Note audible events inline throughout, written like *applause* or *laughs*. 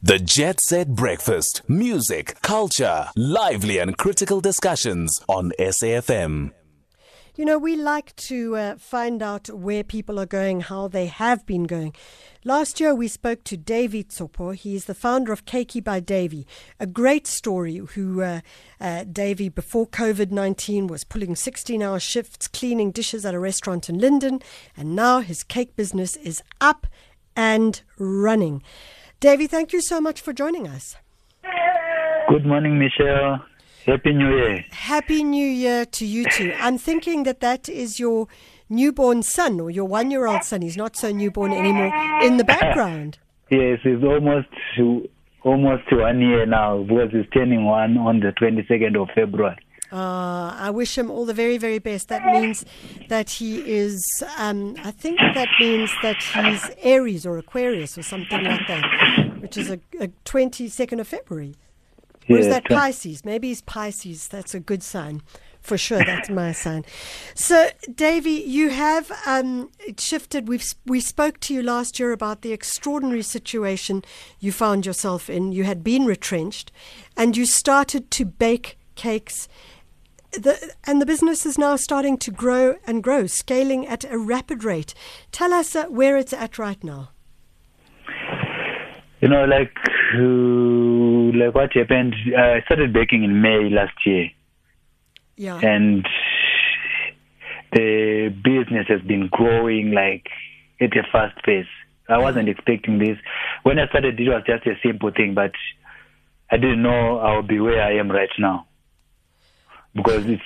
The Jet Set Breakfast. Music, culture, lively and critical discussions on SAFM. You know, we like to uh, find out where people are going, how they have been going. Last year, we spoke to Davy Tsopo. He's the founder of Cakey by Davy, a great story. Who uh, uh, Davy, before COVID 19, was pulling 16 hour shifts cleaning dishes at a restaurant in Linden, and now his cake business is up and running. Davy, thank you so much for joining us. Good morning, Michelle. Happy New Year. Happy New Year to you too. I'm thinking that that is your newborn son or your one year old son. He's not so newborn anymore in the background. *laughs* Yes, he's almost almost one year now because he's turning one on the 22nd of February. Uh, I wish him all the very, very best. That means that he is, um, I think that means that he's Aries or Aquarius or something like that, which is a, a 22nd of February. Or is that Pisces? Maybe he's Pisces. That's a good sign. For sure, that's my sign. So, Davy, you have um, shifted. We've we spoke to you last year about the extraordinary situation you found yourself in. You had been retrenched, and you started to bake cakes the, and the business is now starting to grow and grow, scaling at a rapid rate. Tell us uh, where it's at right now. You know, like uh, like what happened. Uh, I started baking in May last year. Yeah. And the business has been growing like at a fast pace. I wasn't expecting this. When I started, it was just a simple thing, but I didn't know I would be where I am right now because it's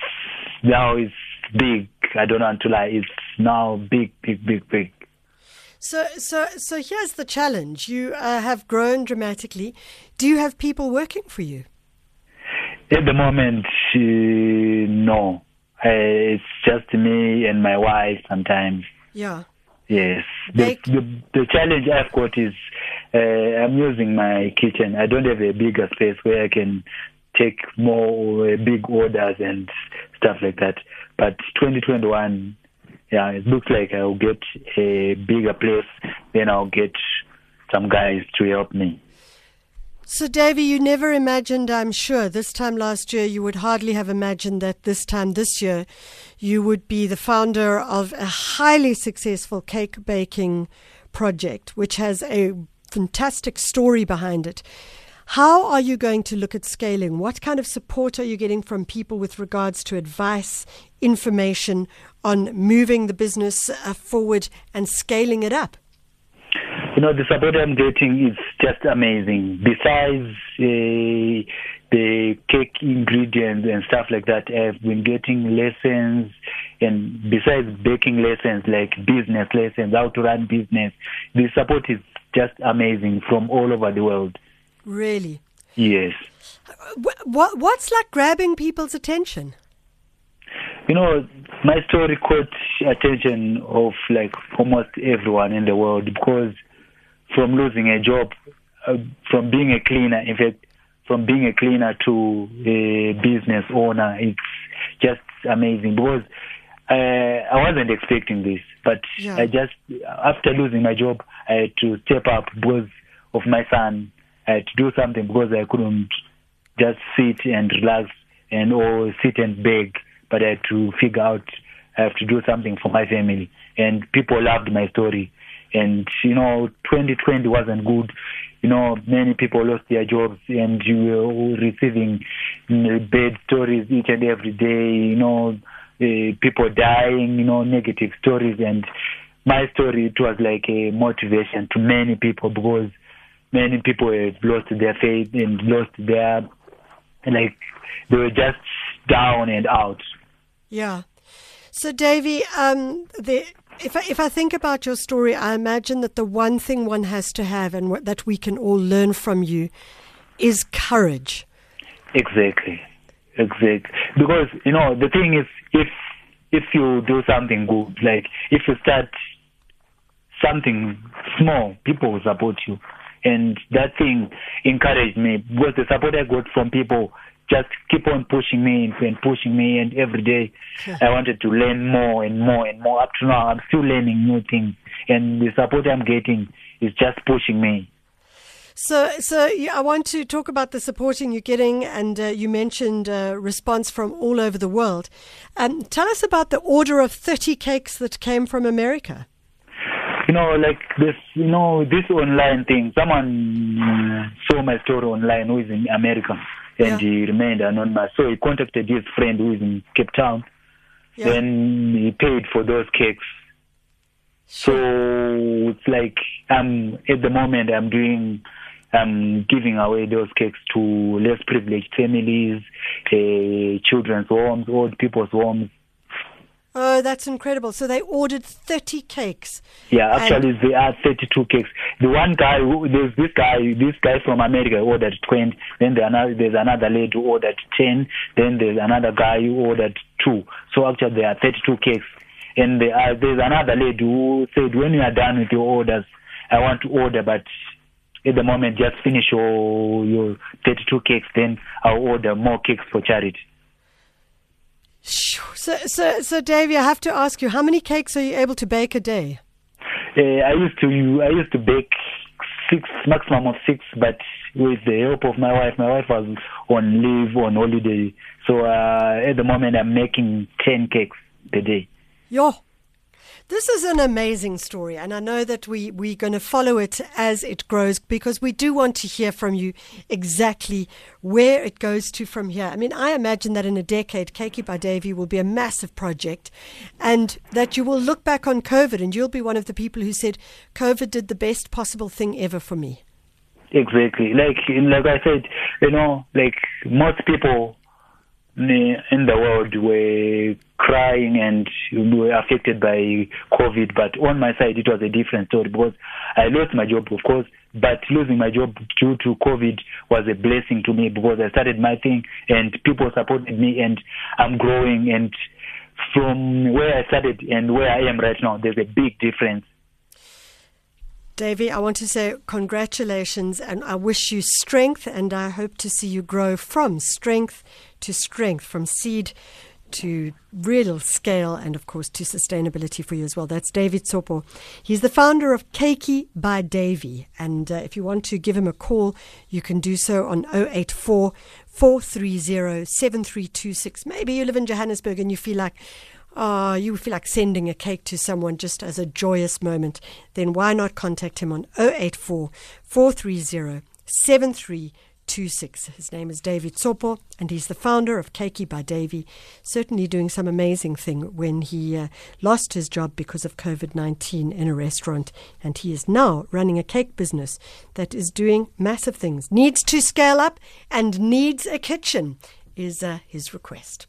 now it's big. I don't want to lie. It's now big, big, big, big. So, so, so here's the challenge. You uh, have grown dramatically. Do you have people working for you? At the moment, uh, no. Uh, it's just me and my wife sometimes. Yeah. Yes. The, the, the challenge I've got is uh, I'm using my kitchen. I don't have a bigger space where I can take more uh, big orders and stuff like that. But 2021, yeah, it looks like I'll get a bigger place. Then I'll get some guys to help me. So, Davy, you never imagined, I'm sure, this time last year, you would hardly have imagined that this time this year, you would be the founder of a highly successful cake baking project, which has a fantastic story behind it. How are you going to look at scaling? What kind of support are you getting from people with regards to advice, information on moving the business uh, forward and scaling it up? You know, the support I'm getting is just amazing. Besides uh, the cake ingredients and stuff like that, I've been getting lessons and besides baking lessons like business lessons, how to run business. The support is just amazing from all over the world. Really? Yes. What, what's like grabbing people's attention? You know, my story caught attention of like almost everyone in the world because from losing a job, uh, from being a cleaner, in fact, from being a cleaner to a business owner, it's just amazing because uh, I wasn't expecting this, but yeah. I just after losing my job, I had to step up because of my son I had to do something because I couldn't just sit and relax and or sit and beg, but I had to figure out I have to do something for my family. And people loved my story. And you know, 2020 wasn't good. You know, many people lost their jobs, and you were receiving bad stories each and every day. You know, uh, people dying. You know, negative stories. And my story it was like a motivation to many people because many people have lost their faith and lost their like they were just down and out. Yeah. So, Davy, um, the, if I, if I think about your story, I imagine that the one thing one has to have and what, that we can all learn from you is courage. Exactly, exactly. Because you know the thing is, if if you do something good, like if you start something small, people will support you and that thing encouraged me because the support I got from people just keep on pushing me and pushing me, and every day I wanted to learn more and more and more. Up to now, I'm still learning new things, and the support I'm getting is just pushing me. So, so I want to talk about the supporting you're getting, and uh, you mentioned uh, response from all over the world. Um, tell us about the order of 30 cakes that came from America. You know, like this, you know, this online thing. Someone uh, saw my story online who is in America, and Yeah. he remained anonymous. So he contacted his friend who is in Cape Town. Yeah. Then he paid for those cakes. So it's like I'm at the moment I'm doing I'm giving away those cakes to less privileged families, uh, children's homes, old people's homes. Oh, that's incredible. So they ordered 30 cakes. Yeah, actually there are 32 cakes. The one guy, who, there's this guy, this guy from America ordered 20. Then there's another lady who ordered 10. Then there's another guy who ordered two. So actually there are 32 cakes. And there are, uh, there's another lady who said, when you are done with your orders, I want to order, but at the moment just finish your, your 32 cakes. Then I'll order more cakes for charity. Phew. So, so, so, Davy, I have to ask you, how many cakes are you able to bake a day? Uh, I used to I used to bake six maximum of six, but with the help of my wife, my wife was on leave on holiday, so uh, at the moment I'm making ten cakes per day. Yo. This is an amazing story, and I know that we, we're going to follow it as it grows because we do want to hear from you exactly where it goes to from here. I mean, I imagine that in a decade, Cakey by Davy will be a massive project, and that you will look back on COVID and you'll be one of the people who said, COVID did the best possible thing ever for me. Exactly, like like I said, you know, like most people in the world were crying and were affected by COVID, but on my side it was a different story because I lost my job, of course, but losing my job due to COVID was a blessing to me because I started my thing and people supported me and I'm growing and from where I started and where I am right now, there's a big difference. Davy, I want to say congratulations and I wish you strength and I hope to see you grow from strength to strength, from seed to real scale and of course to sustainability for you as well. That's David Tsopo. He's the founder of Cakey by Davy and uh, if you want to give him a call, you can do so on 084 430 7326. Maybe you live in Johannesburg and you feel like Oh, you feel like sending a cake to someone just as a joyous moment, then why not contact him on 084 430 7326. His name is David Tsopo, and he's the founder of Cakey by Davy. Certainly doing some amazing thing when he uh, lost his job because of COVID 19 in a restaurant, and he is now running a cake business that is doing massive things. Needs to scale up and needs a kitchen, is uh, his request.